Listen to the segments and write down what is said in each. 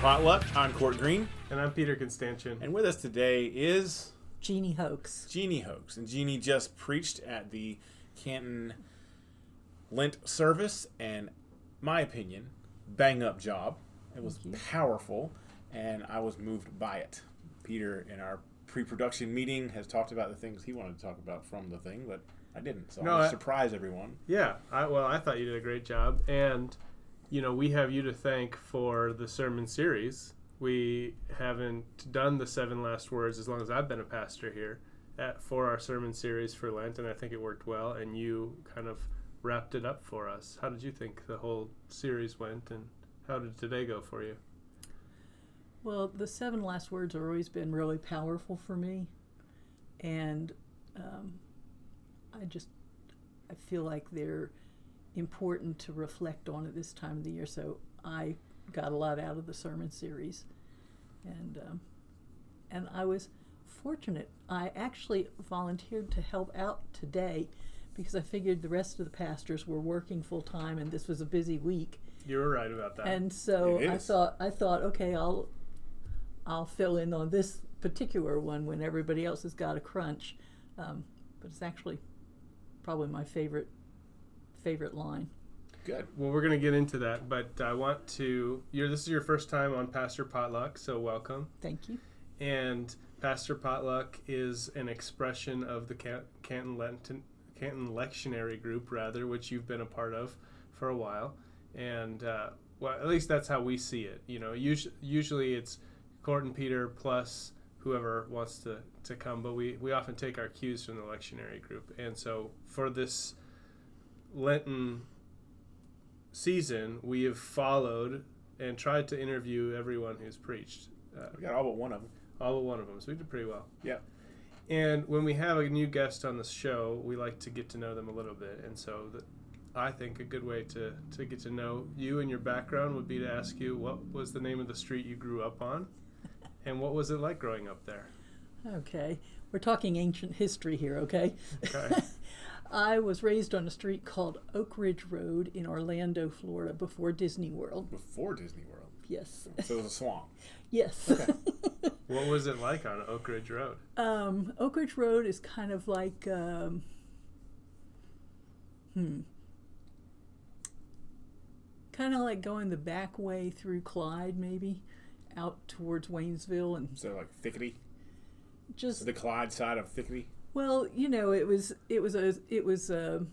Potluck. I'm Court Green, And I'm Peter Constantian. and with us today is Jeannie Hoax. Jeannie Hoax. And Jeannie just preached at the Canton Lent service, and my opinion, bang up job. It was powerful, and I was moved by it. Peter, in our pre-production meeting, has talked about the things he wanted to talk about from the thing, but I didn't. So No, I'm gonna I- surprise everyone. Yeah, I, well, I thought you did a great job. And, you know, we have you to thank for the sermon series. We haven't done the seven last words as long as I've been a pastor here at, for our sermon series for Lent, and I think it worked well. And you kind of wrapped it up for us. How did you think the whole series went, and how did today go for you? Well, the seven last words have always been really powerful for me, and um, I just I feel like they're important to reflect on at this time of the year. So I got a lot out of the sermon series, and um, and I was fortunate. I actually volunteered to help out today because I figured the rest of the pastors were working full time, and this was a busy week. You were right about that. And so I thought I thought okay, I'll I'll fill in on this particular one when everybody else has got a crunch. Um, but it's actually probably my favorite favorite line. Good. Well, we're going to get into that, but I want to. You're, this is your first time on Pastor Potluck, so welcome. Thank you. And Pastor Potluck is an expression of the Can- Canton, Lenten, Canton Lectionary Group, rather, which you've been a part of for a while. And uh, well, at least that's how we see it. You know, usually, usually it's Court and Peter plus whoever wants to, to come, but we, we often take our cues from the lectionary group. And so for this Lenten season, we have followed and tried to interview everyone who's preached. Uh, We got all but one of them. all but one of them. So we did pretty well. Yeah. And when we have a new guest on the show, we like to get to know them a little bit. And so the, I think a good way to, to get to know you and your background would be to ask you what was the name of the street you grew up on? And what was it like growing up there? Okay. We're talking ancient history here, okay? Okay. I was raised on a street called Oak Ridge Road in Orlando, Florida, before Disney World. Before Disney World. Yes. So it was a swamp. yes. what was it like on Oak Ridge Road? Um, Oak Ridge Road is kind of like, um, hmm, kind of like going the back way through Clyde, maybe out towards Waynesville, and So like thickety. just The Clyde side of thickety. Well, you know, it was it was a it was a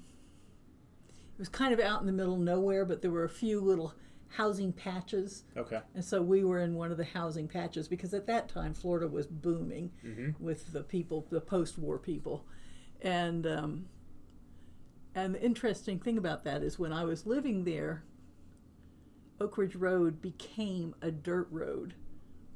it was kind of out in the middle of nowhere, but there were a few little housing patches. Okay. And so we were in one of the housing patches because at that time Florida was booming with the people, the post-war people, and um, and the interesting thing about that is when I was living there, Oak Ridge Road became a dirt road,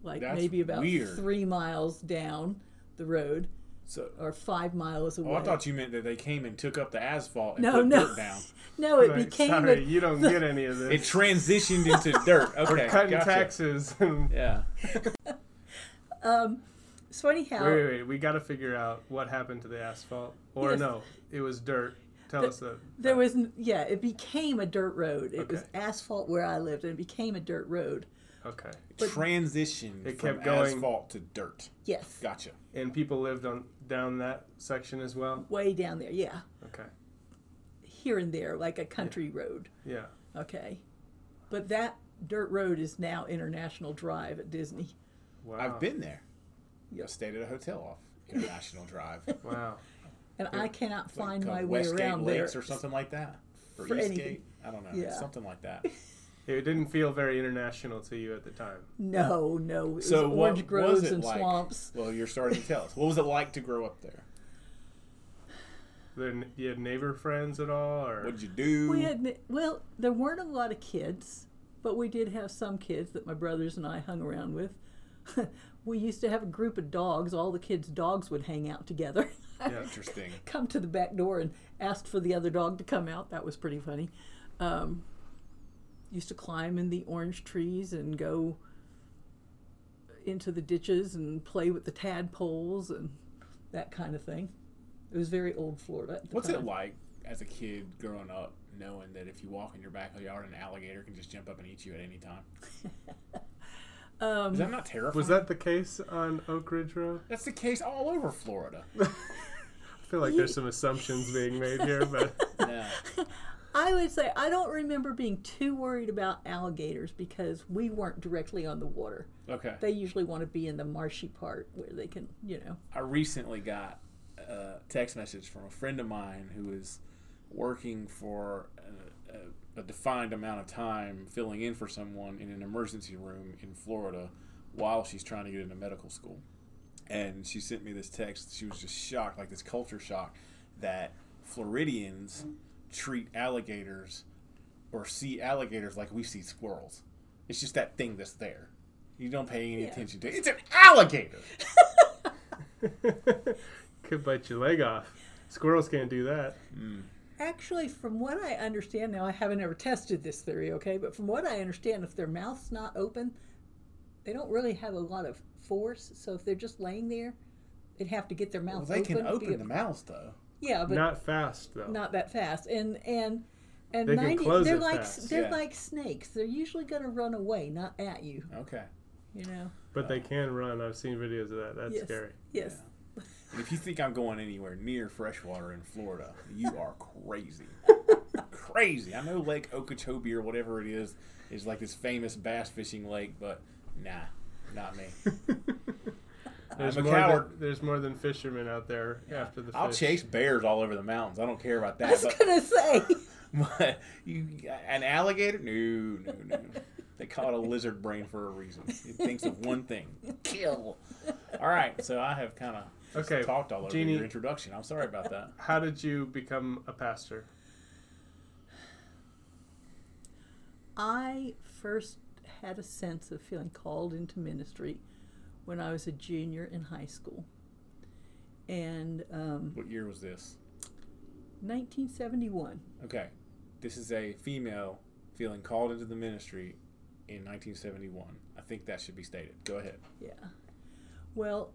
like That's maybe about weird. three miles down the road So or five miles away. Oh, I thought you meant that they came and took up the asphalt and no, put no, dirt down. no, it Right, became Sorry, a, you don't get any of this. It transitioned into dirt. Okay, We're cutting gotcha. taxes. Yeah. it's funny how wait, wait. We got to figure out what happened to the asphalt. Or Yes. no, it was dirt. Tell The- us that. There was yeah, it became a dirt road. It was asphalt where I lived, and it became a dirt road. Okay. But- Transitioned It from kept going- asphalt to dirt. Yes, Gotcha. And people lived on down that section as well. way down there. Yeah, Okay. here and there, like a country road. Yeah. Okay, but that dirt road is now International Drive at Disney. Wow. I've been there. Yep. I stayed at a hotel off International Drive. Wow. and I cannot find Like, my way Westgate around Lakes there. or something like that. Or For Eastgate. anything. I don't know. Yeah. Something like that. It didn't feel very international to you at the time. No, no, it was So what orange groves was it and like? swamps. Well, you're starting to tell us. What was it like to grow up there? Then you had neighbor friends at all, or What did you do? We had well, there weren't a lot of kids, but we did have some kids that my brothers and I hung around with. we used to have a group of dogs. All the kids' dogs would hang out together. yeah. Interesting. come to the back door and asked for the other dog to come out. That was pretty funny. Um, used to climb in the orange trees and go into the ditches and play with the tadpoles and that kind of thing. It was very old Florida. What's time. it like as a kid growing up, knowing that if you walk in your backyard, an alligator can just jump up and eat you at any time? Um, Is that not terrifying? Was that the case on Oak Ridge Road? That's the case all over Florida. I feel like there's some assumptions being made here, but Yeah. I would say I don't remember being too worried about alligators because we weren't directly on the water. Okay. They usually want to be in the marshy part where they can, you know. I recently got a text message from a friend of mine who is working for a, a, a defined amount of time filling in for someone in an emergency room in Florida while she's trying to get into medical school. And she sent me this text. She was just shocked, like this culture shock, that Floridians treat alligators or see alligators like we see squirrels. It's just that thing that's there. You don't pay any Yeah. attention to it. It's an alligator. could bite your leg off. Squirrels can't do that. Mm. Actually, from what I understand now, I haven't ever tested this theory, okay? But from what I understand, if their mouth's not open, they don't really have a lot of force. So if they're just laying there, they'd have to get their Well, mouth they open. can to open the mouth, though. Yeah, but Not fast though. not that fast. And and and They can 90, close they're it like fast. they're Yeah. like snakes. They're usually going to run away, not at you. Okay. You know. but they uh. can run. I've seen videos of that. That's yes. scary. Yes. And if you think I'm going anywhere near freshwater in Florida, you are crazy. crazy. I know Lake Okeechobee or whatever it is is like this famous bass fishing lake, but nah, not me. There's I'm a more coward. Than, there's more than fishermen out there after the I'll fish. chase bears all over the mountains. I don't care about that. I was that. going to say. But, but you, an alligator? No, no, no. They call it a lizard brain for a reason. It thinks of one thing: kill. All right, so I have kind of Okay, talked all over Jeannie- your introduction. I'm sorry about that. How did you become a pastor? I first had a sense of feeling called into ministry when I was a junior in high school. And um, What year was this? 1971. Okay. This is a female feeling called into the ministry in 1971. I think that should be stated. Go ahead. Yeah. Well,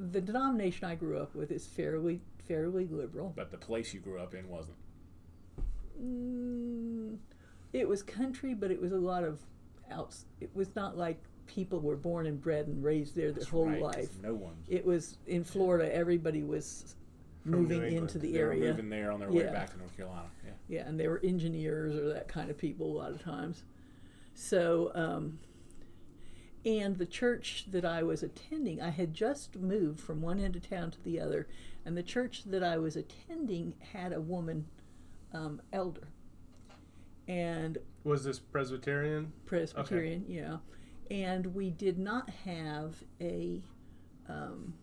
the denomination I grew up with is fairly fairly liberal. But the place you grew up in wasn't. Mm, it was country, but it was a lot of outs. It was not like people were born and bred and raised there their That's whole right, 'cause life. No one's It was in Florida. Everybody was From moving New into England. the they were area. moving there on their way Yeah. back to North Carolina. Yeah. Yeah, and they were engineers or that kind of people a lot of times. So, um, and the church that I was attending, I had just moved from one end of town to the other, and the church that I was attending had a woman um, elder and Was this Presbyterian? Presbyterian, yeah. And we did not have a, um,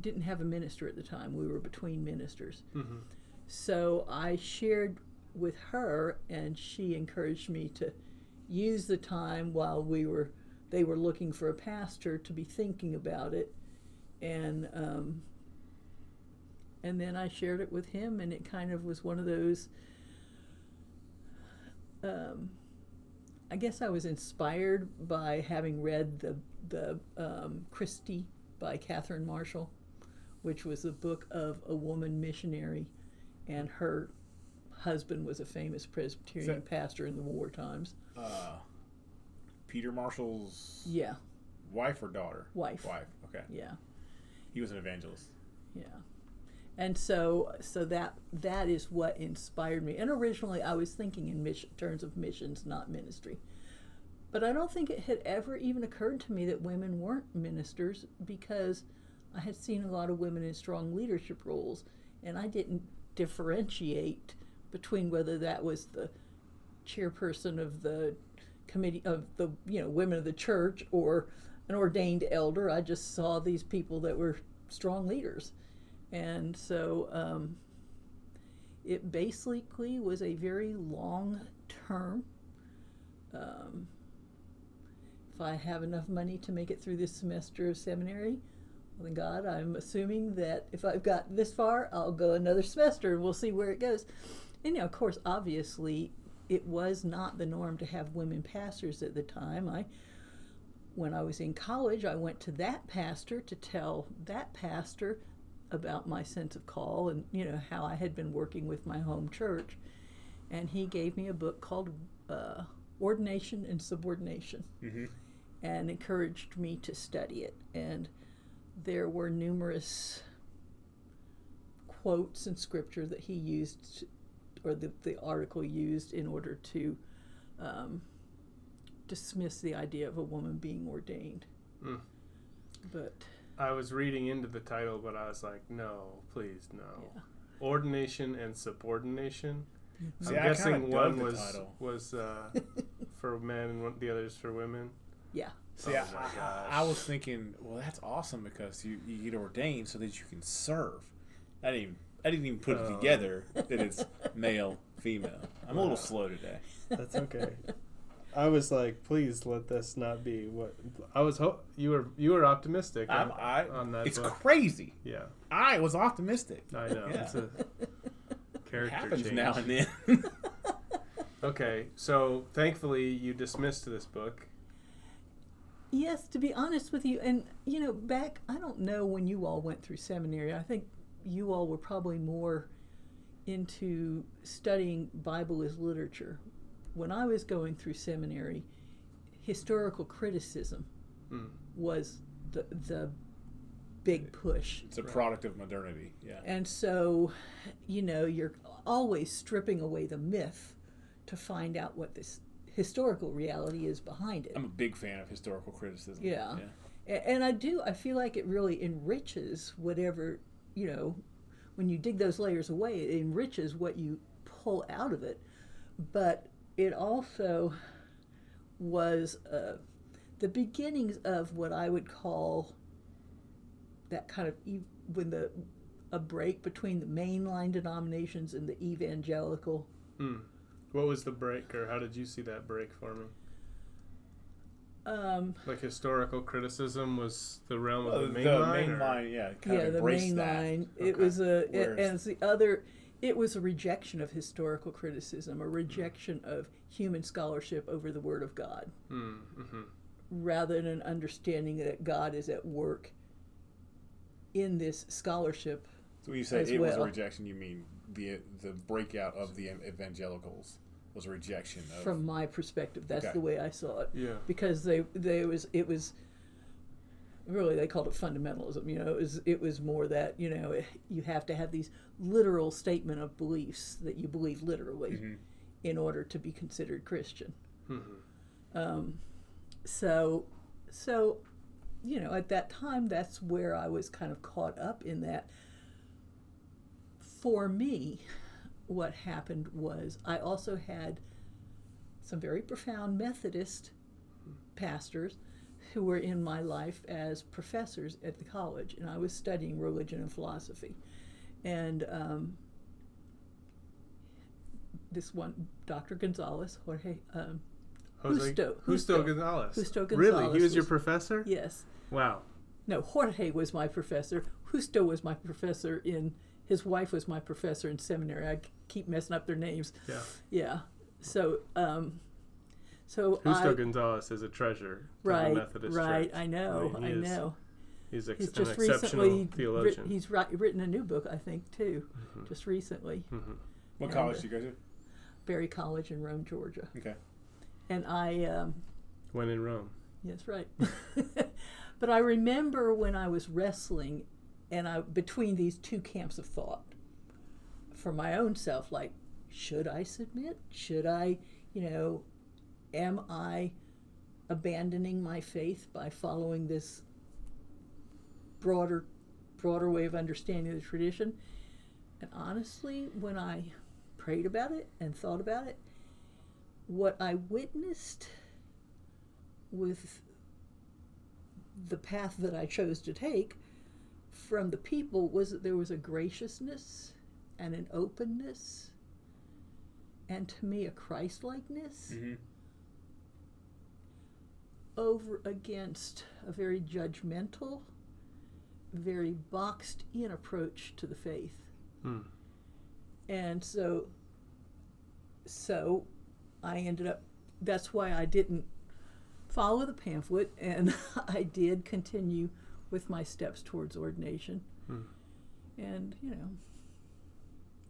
didn't have a minister at the time. We were between ministers. Mm-hmm. So I shared with her, and she encouraged me to use the time while we were they were looking for a pastor to be thinking about it, and um, and then I shared it with him, and it kind of was one of those. Um, I guess I was inspired by having read the the um, Christy by Catherine Marshall, which was the book of a woman missionary, and her husband was a famous Presbyterian that- pastor in the war times. Uh, Peter Marshall's Yeah, wife or daughter? wife. Wife. Okay. Yeah, He was an evangelist. yeah. And so, so that that is what inspired me. And originally, I was thinking in mission, terms of missions, not ministry. But I don't think it had ever even occurred to me that women weren't ministers because I had seen a lot of women in strong leadership roles, and I didn't differentiate between whether that was the chairperson of the committee of the you know women of the church or an ordained elder. I just saw these people that were strong leaders, and so um, it basically was a very long term. Um, if I have enough money to make it through this semester of seminary, well, then God, I'm assuming that if I've got this far, I'll go another semester and we'll see where it goes. And, you know, of course, obviously, it was not the norm to have women pastors at the time. I, when I was in college, I went to that pastor to tell that pastor about my sense of call and, you know, how I had been working with my home church. And he gave me a book called uh, ordination and subordination Mm-hmm. and encouraged me to study it. And there were numerous quotes in scripture that he used, or the, the article used, in order to um, dismiss the idea of a woman being ordained. Mm. But I was reading into the title, but I was like, no, please, no. yeah. Ordination and subordination. See, I'm I guessing one was title. was uh, for men and one, the others for women. yeah. See, Oh I, I- I was thinking, well, that's awesome because you, you get ordained so that you can serve. I didn't even, I didn't even put it Oh. together that it's male, female. I'm a little slow today. That's okay. I was like, please let this not be what I was. Ho- you were you were optimistic on, I, on that it's book. crazy. yeah, I was optimistic. I know. Yeah. It's a It character happens change. now and then. Okay, so thankfully you dismissed this book. Yes, to be honest with you, and you know, back I don't know when you all went through seminary. I think you all were probably more into studying Bible as literature. When I was going through seminary, historical criticism Mm. was the the big push. it's a product of modernity. Yeah. And so, you know, you're always stripping away the myth to find out what this historical reality is behind it. I'm a big fan of historical criticism. Yeah. A- And I do, I feel like it really enriches whatever, you know, when you dig those layers away, it enriches what you pull out of it. But it also was uh, the beginnings of what I would call that kind of e- when the a break between the mainline denominations and the evangelical. Mm. What was the break, or how did you see that break forming? Um, Like historical criticism was the realm of the mainline. the main main line, line. or- yeah, kind yeah, of the embraced main that. line. It Okay. was a, it, and it's the other. It was a rejection of historical criticism, a rejection of human scholarship over the Word of God, Mm, mhm. rather than an understanding that God is at work in this scholarship. So when you say as it was a rejection, you mean the the breakout of the evangelicals was a rejection of From my perspective, that's Okay. the way I saw it. Yeah. because they they was it was really they called it fundamentalism you know it was it was more that you know you have to have these literal statement of beliefs that you believe literally Mhm. in order to be considered christian Mhm. um, so so you know at that time that's where i was kind of caught up in that for me what happened was i also had some very profound methodist pastors who were in my life as professors at the college and i was studying religion and philosophy and um, this one dr gonzalez jorge um, Jose, Justo- Justo Justo. Gonzalez. Justo Really? He Gonzalez was your professor? yes Wow. No, Jorge was my professor. Justo was my professor in. His wife was my professor in seminary. I keep messing up their names. Yeah. Yeah. So, um, so Justo I, Gonzalez is a treasure to the right, Methodist right. Church. I know, I mean, I is- know. He's, ex- He's an just exceptional recently writ, theologian. he's ri- written a new book, I think, too. Mhm. Just recently, Mhm. what and, college uh, do you go to? Berry College in Rome, Georgia. Okay. And I, um, When in Rome. Yes, right. but I remember when I was wrestling and I between these two camps of thought for my own self like should I submit? Should I, you know, am I abandoning my faith by following this broader broader way of understanding the tradition? And honestly, when I prayed about it and thought about it, what I witnessed with the path that I chose to take from the people was that there was a graciousness and an openness and to me a Christ-likeness Mm-hmm. Over against a very judgmental, very boxed in approach to the faith. Hmm. And so so I ended up that's why I didn't follow the pamphlet and I did continue with my steps towards ordination. Hmm. And, you know,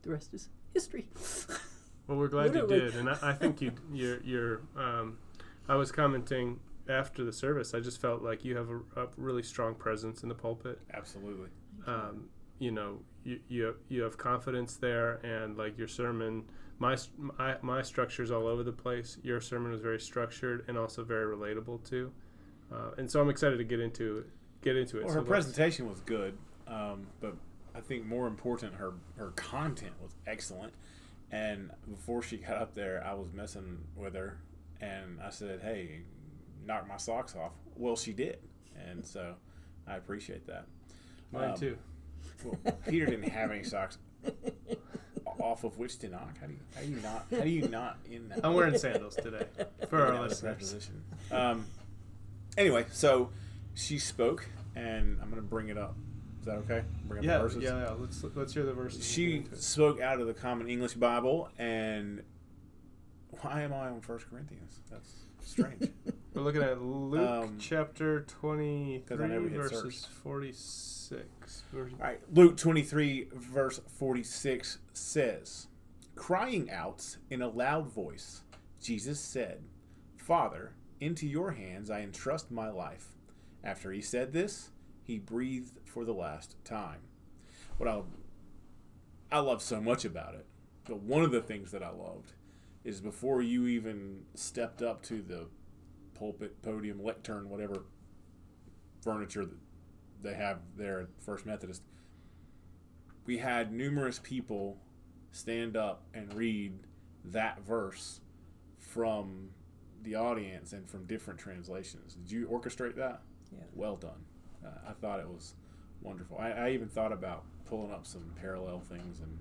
the rest is history. Well, we're glad Literally. you did, and I, I think you you're you're. Um, I was commenting after the service. I just felt like you have a, a really strong presence in the pulpit. Absolutely. Um, you know, you you you have confidence there, and like your sermon, my my my structure's all over the place. Your sermon was very structured and also very relatable too, uh, and so I'm excited to get into get into it. Well, her let's- presentation was good, um, but I think more important, her her content was excellent. And before she got up there, I was messing with her, and I said, "Hey, knock my socks off." Well, she did, and so I appreciate that. Mine um, too. Well, Peter didn't have any socks off of which to knock. How do you how do you not how do you not in that? I'm wearing sandals today for our listeners. position. Um, anyway, so she spoke, and I'm going to bring it up. Is that okay? Bring up the Yeah, verses? yeah, yeah. Let's let's hear the verses. She spoke out of the Common English Bible, and why am I on First Corinthians? That's strange. We're looking at Luke Um, chapter 23, 'cause I never hit verses search. 46. All right, Luke 23, verse 46 says, Crying out in a loud voice, Jesus said, Father, into your hands I entrust my life. After he said this, he breathed for the last time. What I, I love so much about it, but one of the things that I loved is before you even stepped up to the pulpit, podium, lectern, whatever furniture that they have there at First Methodist, we had numerous people stand up and read that verse from the audience and from different translations. Did you orchestrate that? Yeah. Well done. Uh, I thought it was wonderful. I, I even thought about pulling up some parallel things and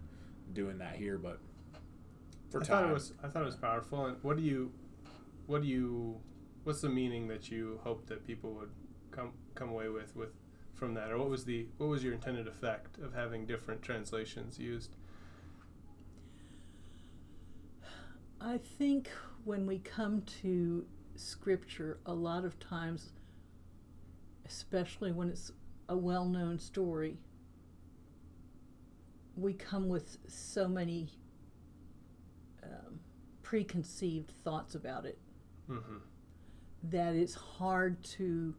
doing that here, but for I time, thought it was I thought it was powerful. And what do you what do you what's the meaning that you hope that people would come come away with with from that or what was the what was your intended effect of having different translations used? I think when we come to scripture, a lot of times, especially when it's a well known story, we come with so many um, preconceived thoughts about it Mm-hmm. That it's hard to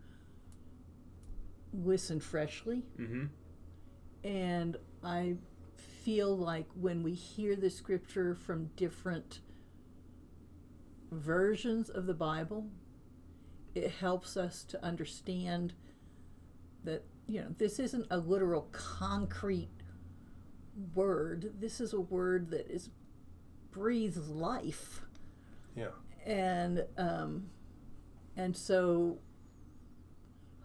listen freshly. mm-hmm. And I feel like when we hear the scripture from different versions of the Bible, it helps us to understand that, you know, this isn't a literal concrete word. This is a word that is breathes life. Yeah. And um, and so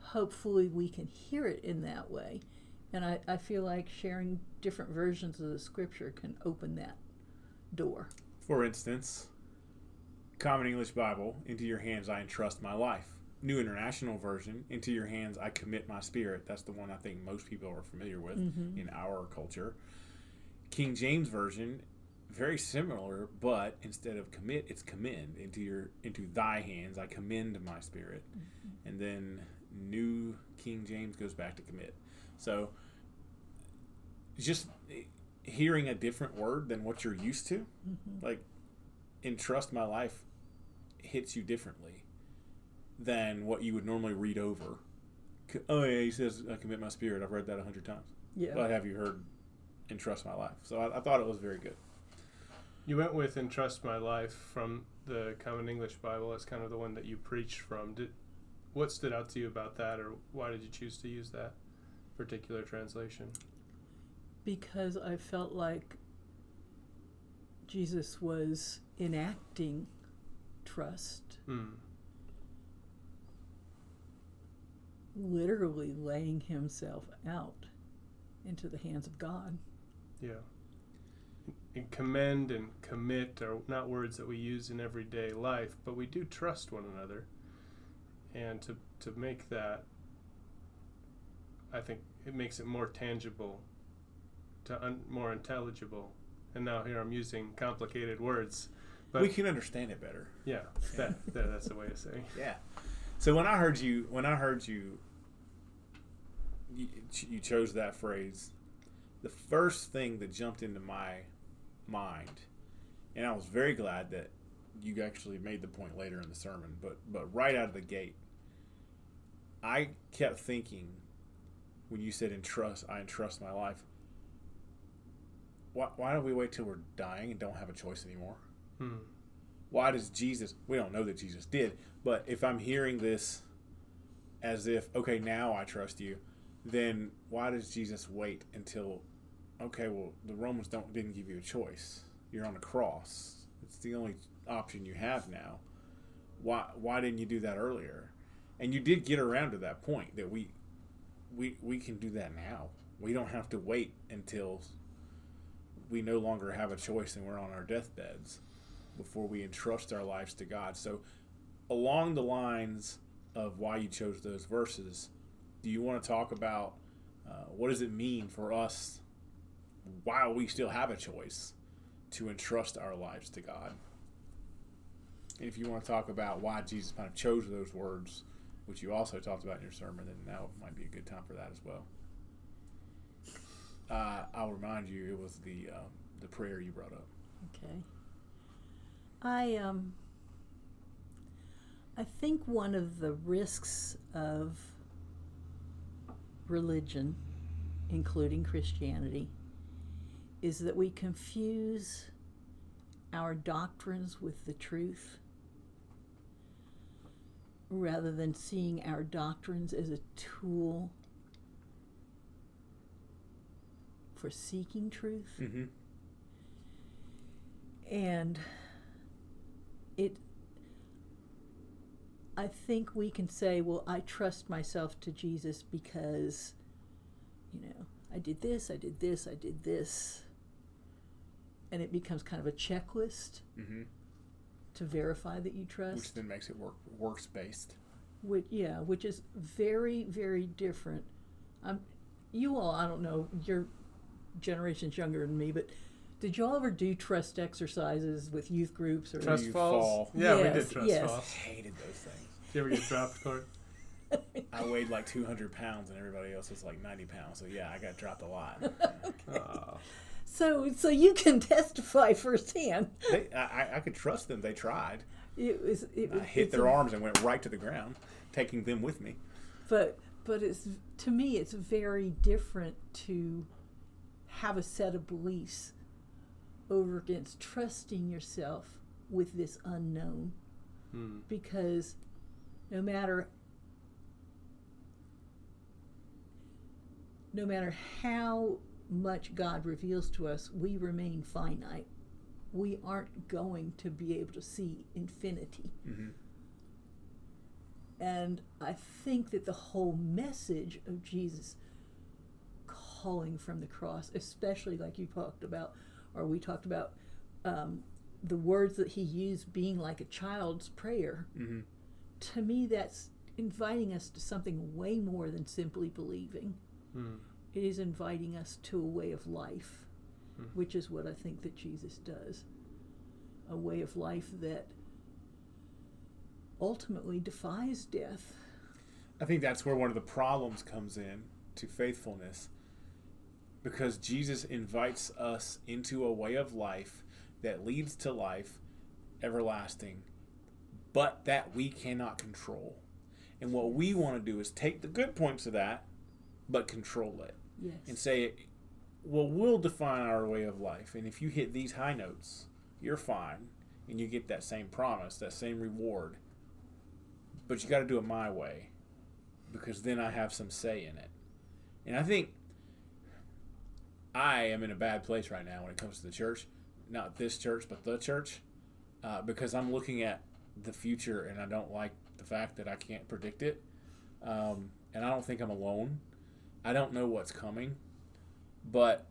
hopefully we can hear it in that way. And I, I feel like sharing different versions of the scripture can open that door. For instance, Common English Bible, into your hands I entrust my life. New International Version, into your hands I commit my spirit. That's the one I think most people are familiar with mm-hmm. in our culture. King James Version, very similar, but instead of commit, it's commend. Into your into thy hands I commend my spirit. Mm-hmm. And then New King James goes back to commit. So just hearing a different word than what you're used to, mm-hmm. like entrust my life hits you differently than what you would normally read over. Oh yeah, he says I commit my spirit. I've read that a hundred times. Yeah. But have you heard entrust my life? So I, I thought it was very good. You went with "Entrust My Life" from the Common English Bible as kind of the one that you preached from. Did what stood out to you about that, or why did you choose to use that particular translation? because I felt like Jesus was enacting trust, Hmm. literally laying himself out into the hands of God. Yeah. And commend and commit are not words that we use in everyday life, but we do trust one another. And to, to make that, I think it makes it more tangible, to un, more intelligible. And now here I'm using complicated words, but we can understand it better. yeah, that, that that's the way of saying. it. Yeah. So when I heard you, when I heard you, you, you chose that phrase. The first thing that jumped into my mind and I was very glad that you actually made the point later in the sermon. But but right out of the gate, I kept thinking when you said entrust, I entrust my life. Why, why don't we wait till we're dying and don't have a choice anymore? Hmm. Why does Jesus? We don't know that Jesus did, but if I'm hearing this as if okay, now I trust you, then why does Jesus wait until okay, well the Romans don't didn't give you a choice. You're on a cross. It's the only option you have now. Why why didn't you do that earlier? And you did get around to that point that we we we can do that now. We don't have to wait until we no longer have a choice and we're on our deathbeds before we entrust our lives to God. So along the lines of why you chose those verses, do you want to talk about uh, what does it mean for us while we still have a choice to entrust our lives to God? And if you want to talk about why Jesus kind of chose those words, which you also talked about in your sermon, then now might be a good time for that as well. Uh, I'll remind you, it was the uh, the prayer you brought up. Okay. I um I think one of the risks of religion, including Christianity, is that we confuse our doctrines with the truth rather than seeing our doctrines as a tool for seeking truth. Mm-hmm. And it, I think we can say, well, I trust myself to Jesus because, you know, I did this, I did this, I did this. And it becomes kind of a checklist Mm-hmm. to verify that you trust. Which then makes it work works based. Which, yeah, which is very, very different. Um, you all, I don't know, your generation's younger than me, but did y'all ever do trust exercises with youth groups or? Trust you falls. fall. Yeah, we Yes, did trust yes. falls. Hated those things. Did you ever get dropped, Court? I weighed like 200 pounds and everybody else was like 90 pounds. So yeah, I got dropped a lot. Oh. So, so you can testify firsthand. they, I, I- could trust them. They tried. It was. It, I hit their a- arms and went right to the ground, taking them with me. But but it's to me it's very different to have a set of beliefs over against trusting yourself with this unknown Hmm. because no matter no matter how much God reveals to us, we remain finite. We aren't going to be able to see infinity. Mm-hmm. And I think that the whole message of Jesus calling from the cross, especially like you talked about, or we talked about, um, the words that he used being like a child's prayer, Mm-hmm. to me, that's inviting us to something way more than simply believing. Hmm. It is inviting us to a way of life, Hmm. which is what I think that Jesus does. A way of life that ultimately defies death. I think that's where one of the problems comes in to faithfulness because Jesus invites us into a way of life that leads to life everlasting, but that we cannot control. And what we want to do is take the good points of that, but control it Yes. and say, well, we'll define our way of life. And if you hit these high notes, you're fine. And you get that same promise, that same reward. But you got to do it my way because then I have some say in it. And I think I am in a bad place right now when it comes to the church. Not this church, but the church. Uh, because I'm looking at the future and I don't like the fact that I can't predict it. Um, and I don't think I'm alone. I don't know what's coming, but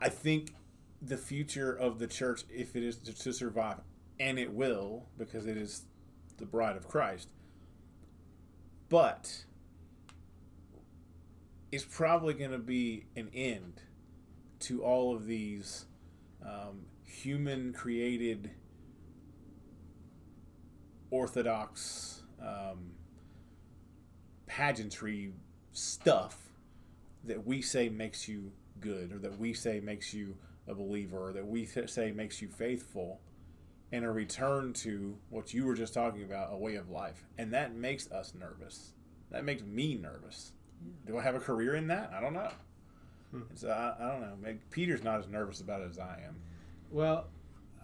I- think the future of the church, if it is to, to survive, and it will, because it is the bride of Christ, but it's probably going to be an end to all of these um, human created orthodox um, pageantry stuff that we say makes you good or that we say makes you a believer or that we say makes you faithful and a return to what you were just talking about a way of life. And that makes us nervous. That makes me nervous. Do i have a career in that? I don't know. Hmm. so I, I don't know. Peter's not as nervous about it as i am. Well,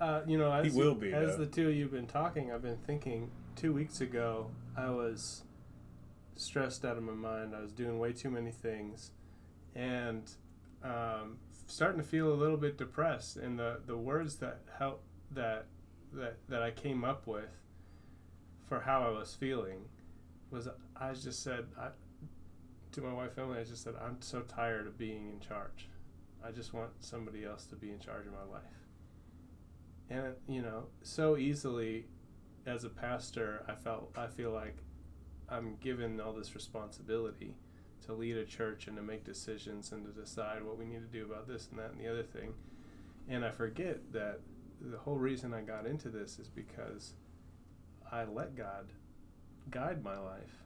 uh, you know, as He will be, As though. the two of you've been talking, I've been thinking. Two weeks ago, I was stressed out of my mind. I was doing way too many things, and um, starting to feel a little bit depressed. And the the words that help that that that I came up with for how I was feeling was I just said I, to my wife Emily. I just said I'm so tired of being in charge. I just want somebody else to be in charge of my life. And you know, so easily as a pastor, I felt I feel like I'm given all this responsibility to lead a church and to make decisions and to decide what we need to do about this and that and the other thing. And I forget that the whole reason I got into this is because I let God guide my life.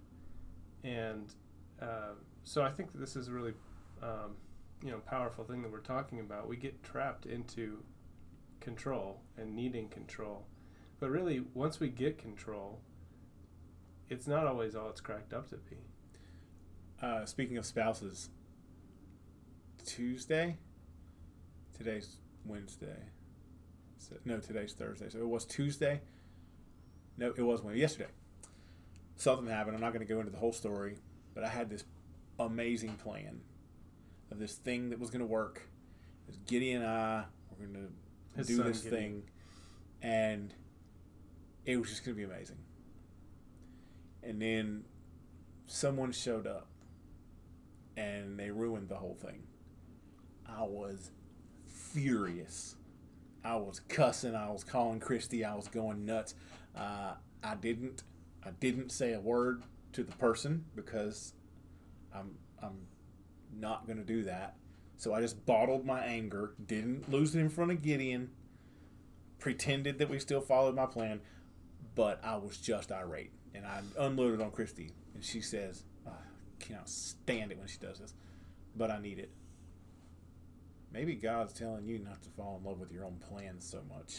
And uh, so I think that this is a really, um, you know, powerful thing that we're talking about. We get trapped into control and needing control. But really, once we get control, it's not always all it's cracked up to be. uh, speaking of spouses tuesday? Today's wednesday. So, no today's thursday. So it was tuesday? No it was Wednesday. yesterday. Something happened. I'm not going to go into the whole story but i had this amazing plan of this thing that was going to work. It was gideon and i were going to do this Gideon. thing and it was just going to be amazing and then someone showed up and they ruined the whole thing. I was furious. I was cussing. I was calling christy. I was going nuts. Uh, i didn't i didn't say a word to the person because i'm i'm not going to do that. So i just bottled my anger didn't lose it in front of gideon pretended that we still followed my plan but i was just irate and i unloaded on christy and she says "Ah, I cannot stand it when she does this but i need it maybe god's telling you not to fall in love with your own plans so much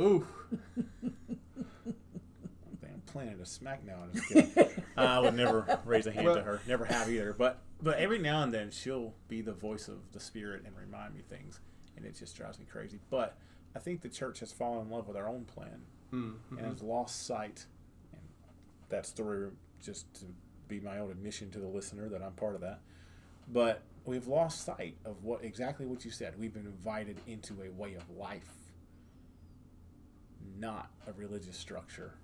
Ooh, I'm planning to smack now. I would never raise a hand Well- to her. Never have either. But but every now and then she'll be the voice of the spirit and remind me things, and it just drives me crazy. But I think the church has fallen in love with our own plan mm, and has lost sight. That story, just to be my own admission to the listener that I'm part of that. But we've lost sight of what exactly what you said. We've been invited into a way of life, not a religious structure.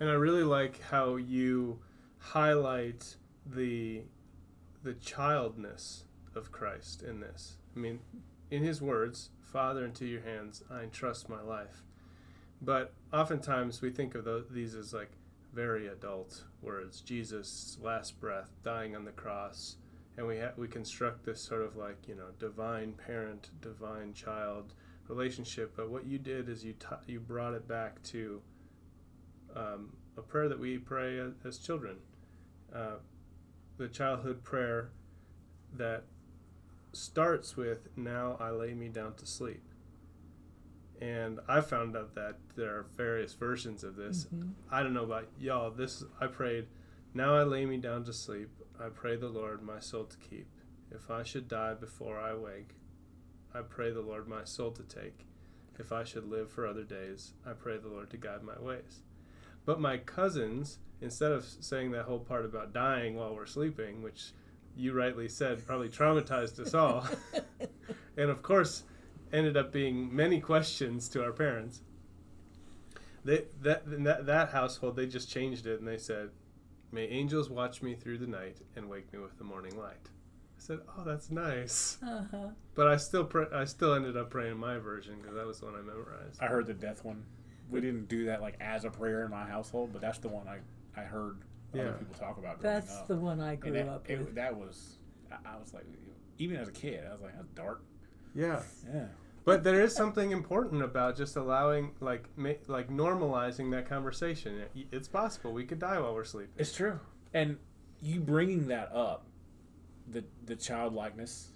and I really like how you highlight the the childness of Christ in this. I mean, in His words, "Father, into Your hands I entrust my life." But oftentimes we think of tho- these as like very adult words. Jesus' last breath, dying on the cross, and we ha- we construct this sort of like you know divine parent, divine child relationship. But what you did is you t- you brought it back to um, a prayer that we pray as, as children, uh, the childhood prayer that starts with "Now I lay me down to sleep." And I found out that there are various versions of this. Mhm. I don't know about y'all. This I prayed. Now I lay me down to sleep. I pray the Lord my soul to keep. If I should die before I wake, I pray the Lord my soul to take. If I should live for other days, I pray the Lord to guide my ways. But my cousins, instead of saying that whole part about dying while we're sleeping, which you rightly said probably traumatized us all, and of course ended up being many questions to our parents. They that in that that household they just changed it and they said, "May angels watch me through the night and wake me with the morning light." I said, "Oh, that's nice." Uh-huh. But I still pray, I still ended up praying my version because that was the one I memorized. I heard the death one. We didn't do that like as a prayer in my household, but that's the one I, I heard other people talk about growing That's up. the one I grew that, up it- with. that was, I, I was like, even as a kid, I was like, that's dark. Yeah. Yeah. But there is something important about just allowing, like, ma- like normalizing that conversation. It- It's possible we could die while we're sleeping. It's true. And you bringing that up, the the childlikeness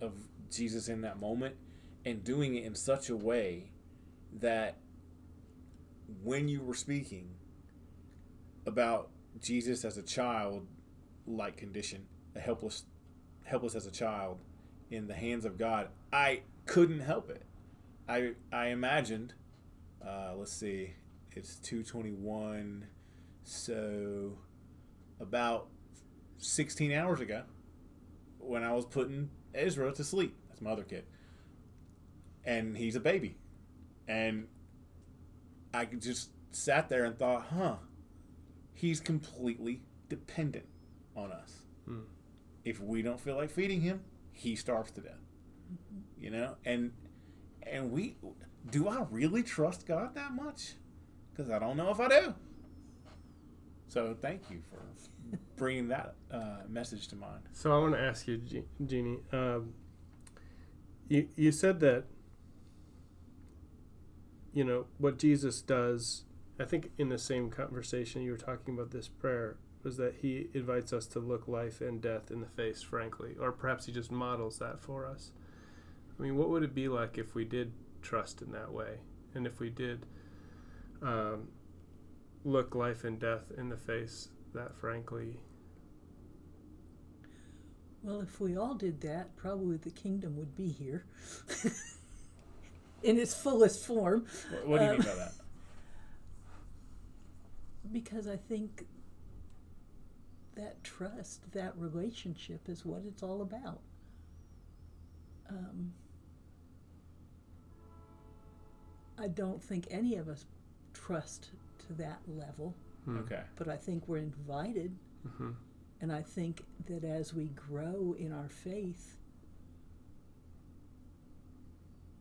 of Jesus in that moment, and doing it in such a way that when you were speaking about Jesus as a child like condition, a helpless helpless as a child in the hands of God, I couldn't help it. I I imagined uh, let's see, it's 221 so about 16 hours ago when I was putting Ezra to sleep. That's my other kid. And he's a baby. And I just sat there and thought, huh, he's completely dependent on us. Hmm. If we don't feel like feeding him, he starves to death. You know? And and we do I really trust God that much? Because I don't know if I do. So thank you for bringing that uh, message to mind. So I want to ask you, Je- Jeannie. Um, you you said that you know what Jesus does. I think in the same conversation you were talking about this prayer was that he invites us to look life and death in the face, frankly, or perhaps he just models that for us. I mean, what would it be like if we did trust in that way, and if we did um, look life and death in the face that frankly? Well, if we all did that, probably the kingdom would be here in its fullest form. What, what do you Um, mean by that? Because I think that trust, that relationship is what it's all about. Um, I don't think any of us trust to that level, Hmm. Okay. but I think we're invited. hmm And I think that as we grow in our faith,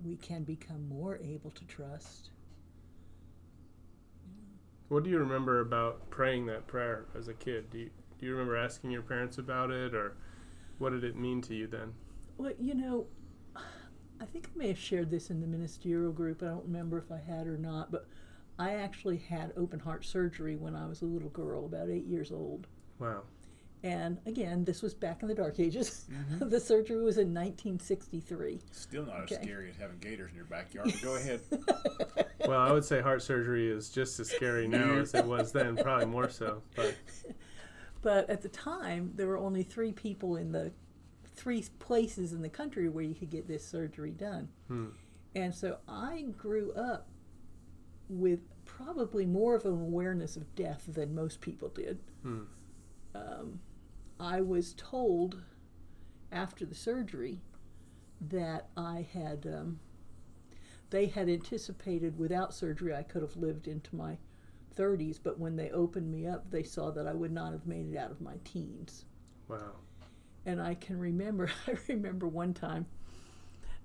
we can become more able to trust. What do you remember about praying that prayer as a kid? Do you, do you remember asking your parents about it, or what did it mean to you then? Well, you know, I think I may have shared this in the ministerial group. I don't remember if I had or not, but I actually had open heart surgery when I was a little girl, about eight years old. Wow. And again, this was back in the dark ages. Mhm. the surgery was in 1963. Still not Okay. as scary as having gators in your backyard. But go ahead. Well, I would say heart surgery is just as scary now as it was then, probably more so. But But at the time, there were only three people in the three places in the country where you could get this surgery done. hmm, And so I grew up with probably more of an awareness of death than most people did. hmm, Um, I was told after the surgery that I had, um, they had anticipated without surgery I could have lived into my 30s, but when they opened me up, they saw that I would not have made it out of my teens. wow. And I can remember, I remember one time,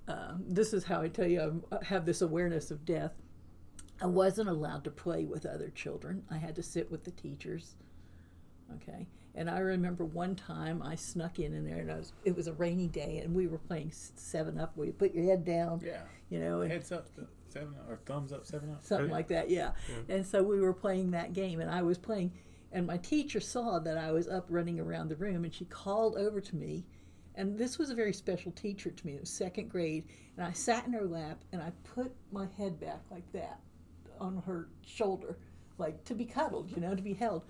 um, this is how I tell you I'm- have this awareness of death. I wasn't allowed to play with other children. I had to sit with the teachers. Okay. And I remember one time I snuck in in there, and I was, it was a rainy day, and we were playing Seven Up, where you put your head down, Yeah. you know, and Heads up, seven up, or thumbs up, seven up. something like that, yeah. And so we were playing that game, and I was playing, and my teacher saw that I was up running around the room, and she called over to me. And this was a very special teacher to me. It was second grade, and I sat in her lap, and I put my head back like that on her shoulder, like to be cuddled, you know, to be held.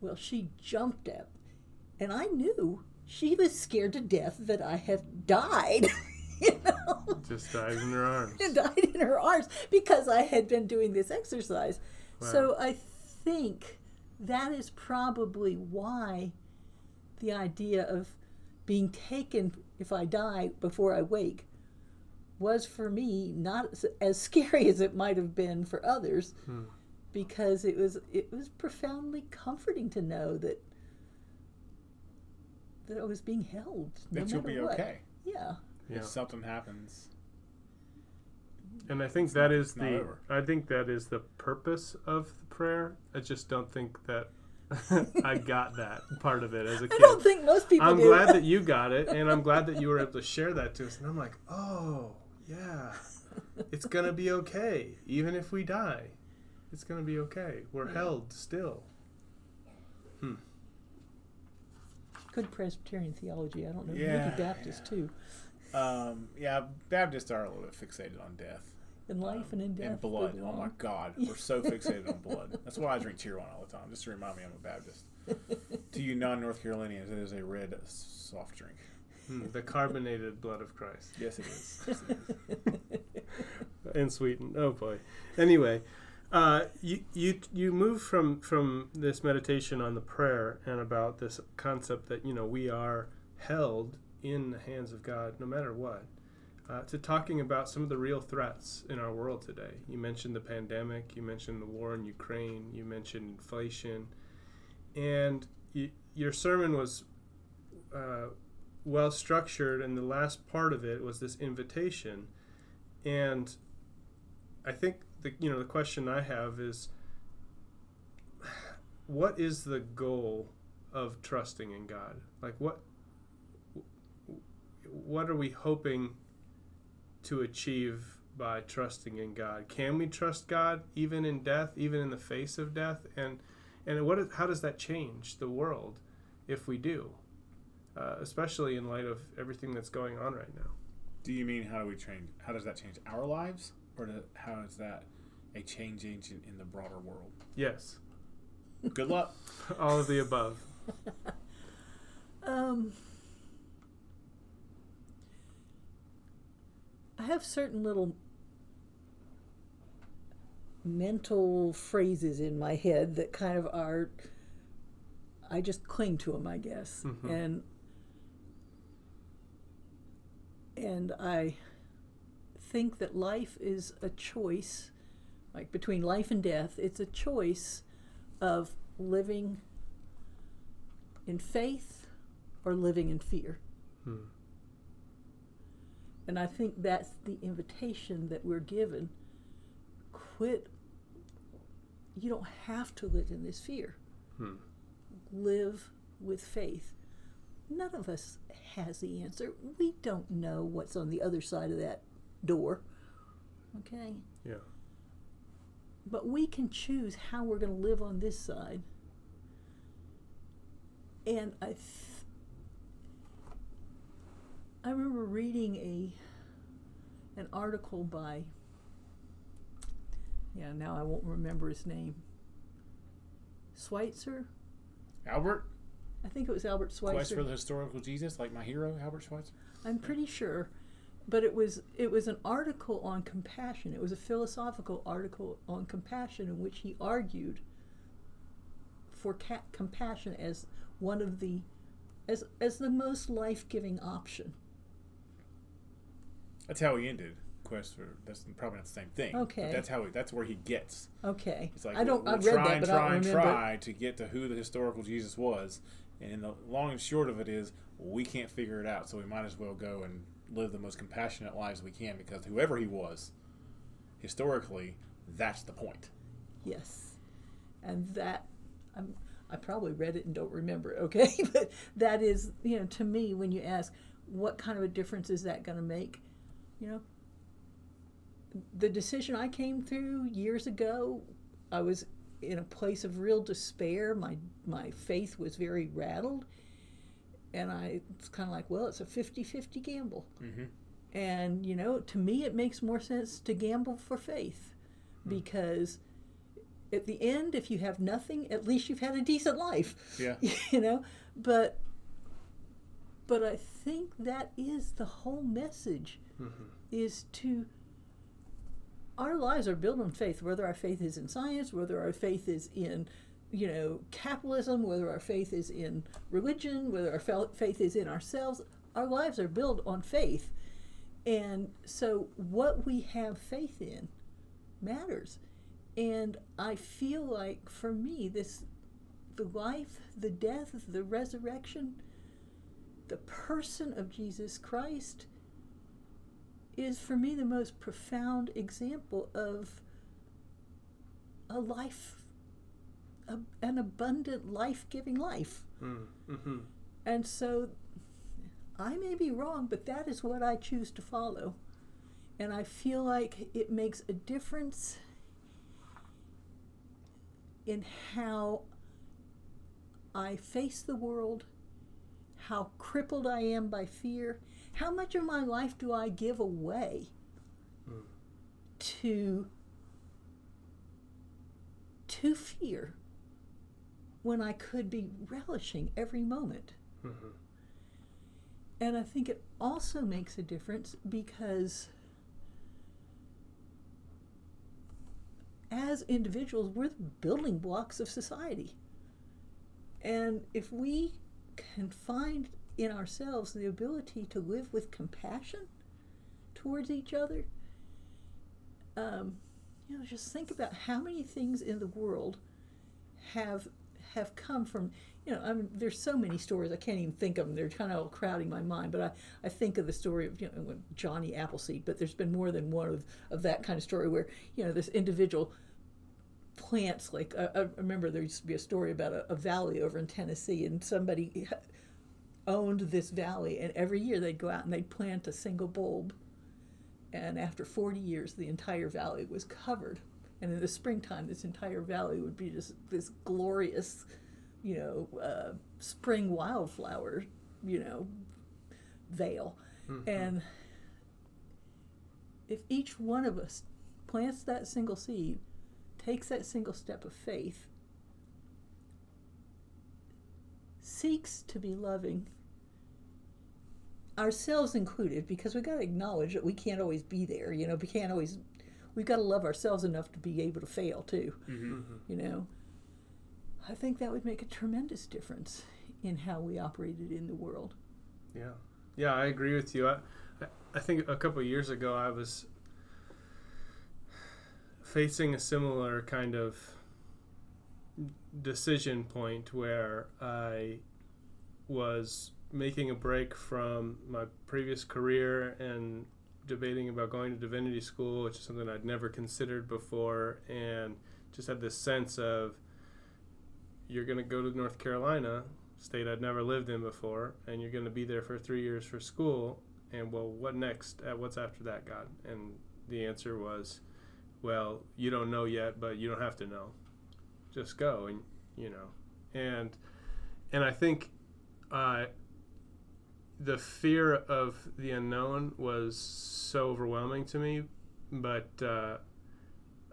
Well, she jumped up, and I knew she was scared to death that I had died, you know Just died in her arms. and died in her arms because I had been doing this exercise. So I think that is probably why the idea of being taken if I die before I wake was for me not as- as scary as it might have been for others Hmm. because it was it was profoundly comforting to know that that I was being held no That you'll be what. okay. Yeah. Yeah. If something happens. And I think that is it's not the over. I think that is the purpose of the prayer. I just don't think that I got that part of it as a I kid. don't think most people I'm do. glad that you got it, and I'm glad that you were able to share that to us. And I'm like, oh yeah, it's gonna be okay, even if we die. It's gonna be okay. We're held still. good Presbyterian theology. I don't know. Yeah, Maybe Baptist too. Um, yeah, Baptists are a little bit fixated on death. In life and in death. And blood. Oh my. God, we're so fixated on blood. That's why I drink Cheerwine all the time, just to remind me I'm a Baptist. to you non-North Carolinians, it is a red soft drink. Hmm, the carbonated blood of Christ. Yes, it is. Yes, it is. and sweetened. Oh boy. Anyway, uh, you you you move from from this meditation on the prayer and about this concept that you know we are held in the hands of God no matter what. Uh, to talking about some of the real threats in our world today. You mentioned the pandemic, you mentioned the war in Ukraine, you mentioned inflation, and you, your sermon was uh, well structured, and the last part of it was this invitation. And I think the you know the question I have is what is the goal of trusting in God? Like what what are we hoping to achieve by trusting in God? Can we trust God even in death, even in the face of death? And and what is, how does that change the world if we do? Uh, especially in light of everything that's going on right now. Do you mean how do we change? How does that change our lives, or do, how is that a change agent in the broader world? Yes, Good luck. all of the above. Um, I have certain little mental phrases in my head that kind of are. I just cling to them, I guess, Mhm. and and I think that life is a choice, like between life and death. It's a choice of living in faith or living in fear. Hmm. And I think that's the invitation that we're given. Quit. You don't have to live in this fear. Hmm. Live with faith. None of us has the answer. We don't know what's on the other side of that door. Okay? Yeah. But we can choose how we're going to live on this side. And I, I remember reading a, an article by, yeah, now I won't remember his name. Schweitzer, Albert, I think it was Albert Schweitzer quest for the historical Jesus, like my hero, Albert Schweitzer. I'm pretty sure, but it was it was an article on compassion. It was a philosophical article on compassion in which he argued for ca- compassion as one of the as as the most life-giving option. That's how he ended. Quest for that's probably not the same thing. but Okay. that's how he, that's where he gets. Okay, It's like I don't. We'll, I we'll read try that, and but try I and remember. try to get to who the historical Jesus was, and the long and short of it is we can't figure it out. So we might as well go and live the most compassionate lives we can because whoever he was, historically, that's the point. Yes, and that I'm, I probably read it and don't remember it. Okay, but that is you know to me when you ask what kind of a difference is that going to make, you know, the decision I came through years ago, I was in a place of real despair. My my faith was very rattled, and I it's kind of like well it's a 50-50 gamble. Mm-hmm. And, you know, to me, it makes more sense to gamble for faith because at the end, if you have nothing, at least you've had a decent life, Yeah. you know? But, but I think that is the whole message Mm-hmm. is to, our lives are built on faith, whether our faith is in science, whether our faith is in, you know, capitalism, whether our faith is in religion, whether our faith is in ourselves. Our lives are built on faith. And so what we have faith in matters. And I feel like for me, this the life, the death, the resurrection, the person of Jesus Christ is for me the most profound example of a life, a, an abundant, life giving life. Mm-hmm. And so I may be wrong, but that is what I choose to follow. And I feel like it makes a difference in how I face the world, how crippled I am by fear, how much of my life do I give away to to fear when I could be relishing every moment? Mhm. And I think it also makes a difference because as individuals, we're the building blocks of society. And if we can find in ourselves the ability to live with compassion towards each other, um, you know, just think about how many things in the world have have come from you know I mean, there's so many stories I can't even think of them they're kind of all crowding my mind but I, I think of the story of you know Johnny Appleseed but there's been more than one of, of that kind of story where you know this individual plants like I, I remember there used to be a story about a, a valley over in Tennessee and somebody owned this valley and every year they'd go out and they'd plant a single bulb. And after 40 years the entire valley was covered. And in the springtime this entire valley would be just this glorious you know uh, spring wildflower you know veil. And if each one of us plants that single seed takes that single step of faith seeks to be loving ourselves included because we've got to acknowledge that we can't always be there you know we can't always we've got to love ourselves enough to be able to fail too mm-hmm. Mm-hmm. you know? I think that would make a tremendous difference in how we operated in the world. Yeah, yeah, I agree with you. I, I- I think a couple of years ago I was facing a similar kind of decision point where I was making a break from my previous career and debating about going to divinity school, which is something I'd never considered before, and just had this sense of you're going to go to North Carolina, state I'd never lived in before, and you're going to be there for three years for school. And well, what next? What's after that, God? And the answer was, well, you don't know yet, but you don't have to know. Just go, and you know, and and I think uh, the fear of the unknown was so overwhelming to me, but uh,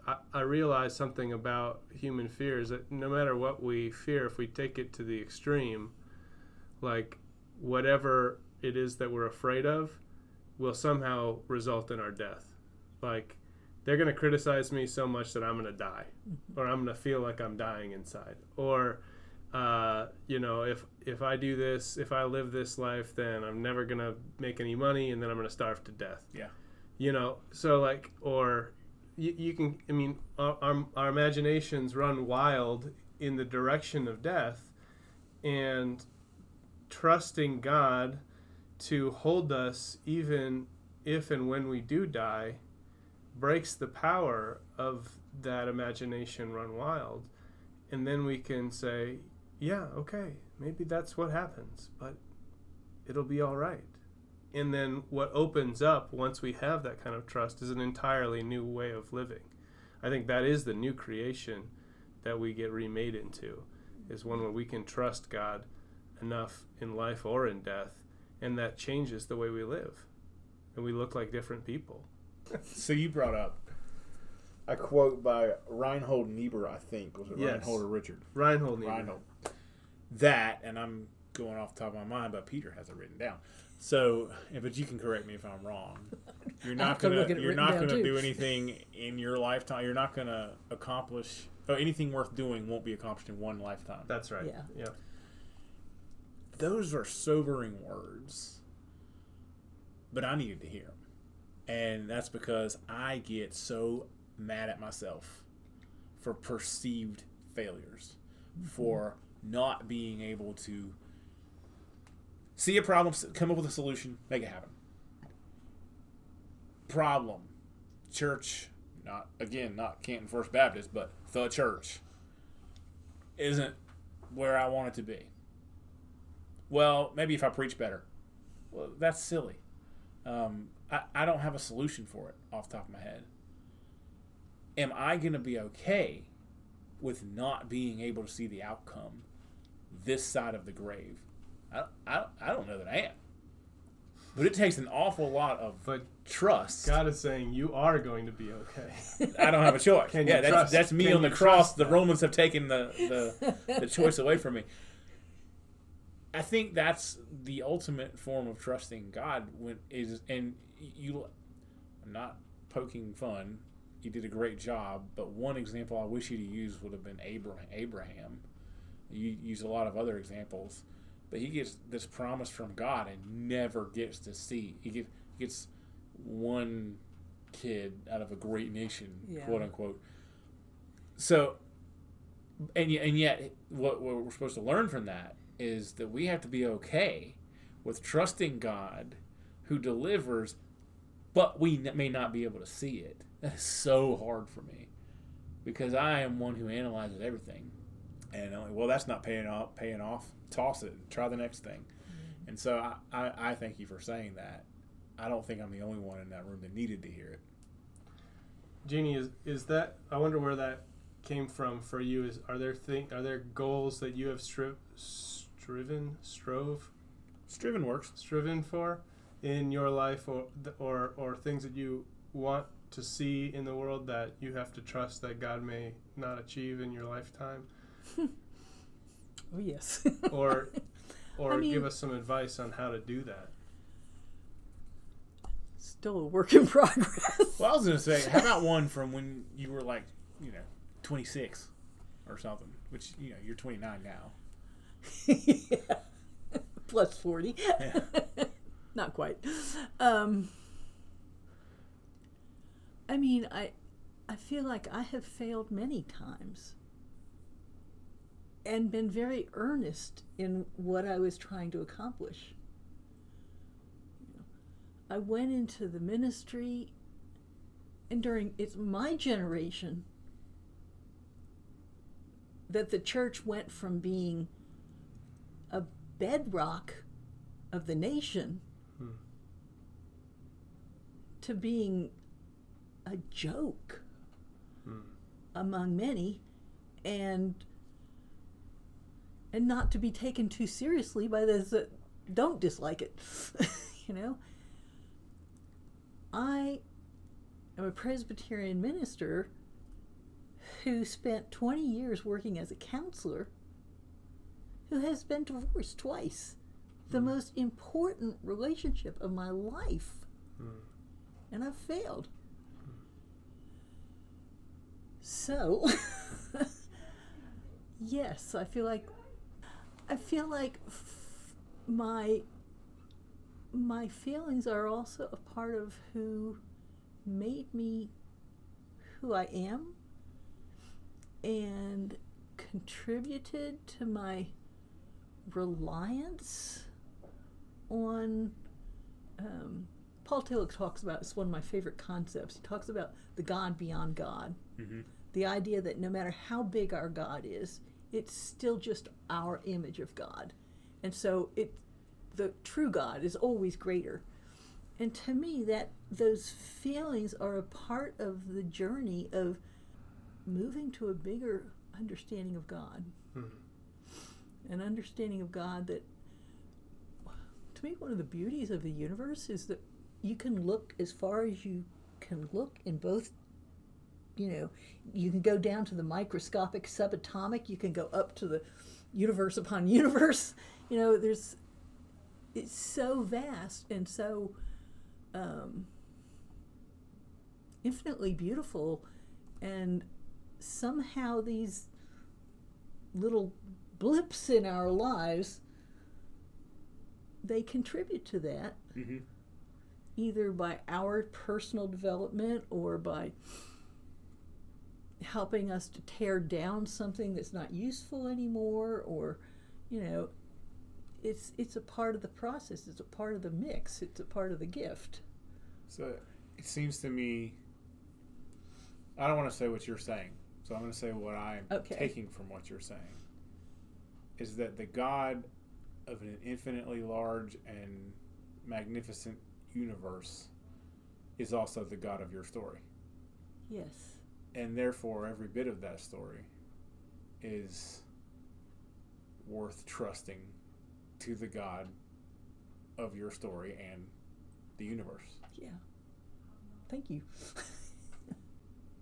I, I realized something about human fears that no matter what we fear, if we take it to the extreme, like whatever it is that we're afraid of will somehow result in our death. Like they're going to criticize me so much that I'm going to die, or I'm going to feel like I'm dying inside, or uh, you know, if if I do this, if I live this life, then I'm never going to make any money, and then I'm going to starve to death. Yeah. You know, so like, or you, you can, I mean, our, our, our imaginations run wild in the direction of death, and trusting God to hold us even if and when we do die breaks the power of that imagination run wild. And then we can say, yeah, okay, maybe that's what happens, but it'll be all right. And then what opens up once we have that kind of trust is an entirely new way of living. I think that is the new creation that we get remade into, is one where we can trust God enough in life or in death, and that changes the way we live. And we look like different people. So you brought up a quote by Reinhold Niebuhr, I think. Was it Yes. Reinhold or Richard? Reinhold Niebuhr. Reinhold. That, and I'm going off the top of my mind, but Peter has it written down. So, but you can correct me if I'm wrong. You're not have to gonna look you're not gonna too. do anything in your lifetime. You're not gonna accomplish oh, anything worth doing won't be accomplished in one lifetime. That's right. Yeah. Yeah. those are sobering words, but I needed to hear them. And that's because I get so mad at myself for perceived failures, for not being able to see a problem, come up with a solution, make it happen. Problem. Church, not again, not Canton First Baptist, but the church isn't where I want it to be well, maybe if I preach better. Well, that's silly. Um, I, I don't have a solution for it off the top of my head. Am I going to be okay with not being able to see the outcome this side of the grave? I, I, I don't know that I am. But it takes an awful lot of But trust. God is saying you are going to be okay. I don't have a choice. Can you yeah, that's, trust- that's me on the cross. trust The? Romans have taken the, the, the choice away from me. I think that's the ultimate form of trusting God. When is and you, I'm not poking fun. You did a great job, but one example I wish you to use would have been Abraham. Abraham. You use a lot of other examples, but he gets this promise from God and never gets to see. He gets, gets one kid out of a great nation, Yeah. quote unquote. So, and yet, and yet, what, what we're supposed to learn from that is that we have to be okay with trusting God, who delivers, but we may not be able to see it. That is so hard for me, because I am one who analyzes everything, and I'm like, well, that's not paying off. Paying off. Toss it. Try the next thing. Mm-hmm. And so I, I, I thank you for saying that. I don't think I'm the only one in that room that needed to hear it. Jeannie, is is that? I wonder where that came from for you. Is are there thing are there goals that you have stri- striven strove Striven works. striven for in your life, or or or things that you want to see in the world that you have to trust that God may not achieve in your lifetime, Oh yes. or or I mean- give us some advice on how to do that. Still a work in progress. Well, I was gonna say, how about one from when you were like, you know, 26 or something? Which you know, you're 29 now. Plus 40. Yeah. Not quite. Um, I mean, I, I feel like I have failed many times and been very earnest in what I was trying to accomplish. I went into the ministry, and during it's my generation that the church went from being a bedrock of the nation Hmm. to being a joke Hmm. among many and and not to be taken too seriously by those that don't dislike it you know i am a presbyterian minister who spent 20 years working as a counselor who has been divorced twice. The most important relationship of my life. Hmm. and i've failed. So yes i feel like i feel like f- my my feelings are also a part of who made me who i am and contributed to my reliance on um, paul tillich talks about it's one of my favorite concepts he talks about the god beyond god Mm-hmm. the idea that no matter how big our God is, it's still just our image of God. And so it the true God is always greater. And to me that those feelings are a part of the journey of moving to a bigger understanding of God. Hmm. An understanding of God that to me one of the beauties of the universe is that you can look as far as you can look in both you know, you can go down to the microscopic subatomic, you can go up to the universe upon universe. You know, there's it's so vast and so um, infinitely beautiful, and somehow these little blips in our lives they contribute to that Mm-hmm. either by our personal development or by helping us to tear down something that's not useful anymore or you know it's it's a part of the process it's a part of the mix it's a part of the gift So it seems to me, I don't want to say what you're saying, so I'm going to say what I'm Okay. taking from what you're saying. Is that the God of an infinitely large and magnificent universe is also the God of your story. yes And therefore, every bit of that story is worth trusting to the God of your story and the universe. Yeah. Thank you.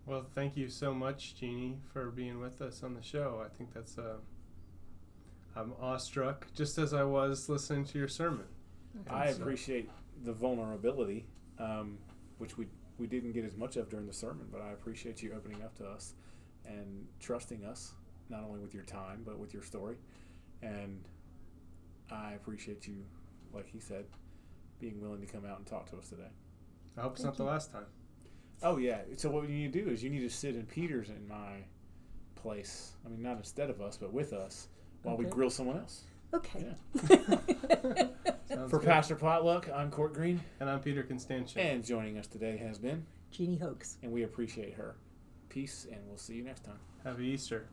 Well, thank you so much, Jeannie, for being with us on the show. I think that's uh, I'm awestruck, just as I was listening to your sermon. I so- appreciate the vulnerability, um, which we we didn't get as much of during the sermon, but I appreciate you opening up to us and trusting us, not only with your time but with your story. And I appreciate you, like he said, being willing to come out and talk to us today. I hope it's Thank not the last time. Oh yeah. So what you need to do is you need to sit in Peter's in my place. I mean, not instead of us, but with us while we Okay. grill someone else. Okay. Sounds For good. Pastor Potluck, I'm Court Green, And I'm Peter Constantian. and joining us today has been, Jeannie Hoax. and we appreciate her. Peace, and we'll see you next time. Happy Easter.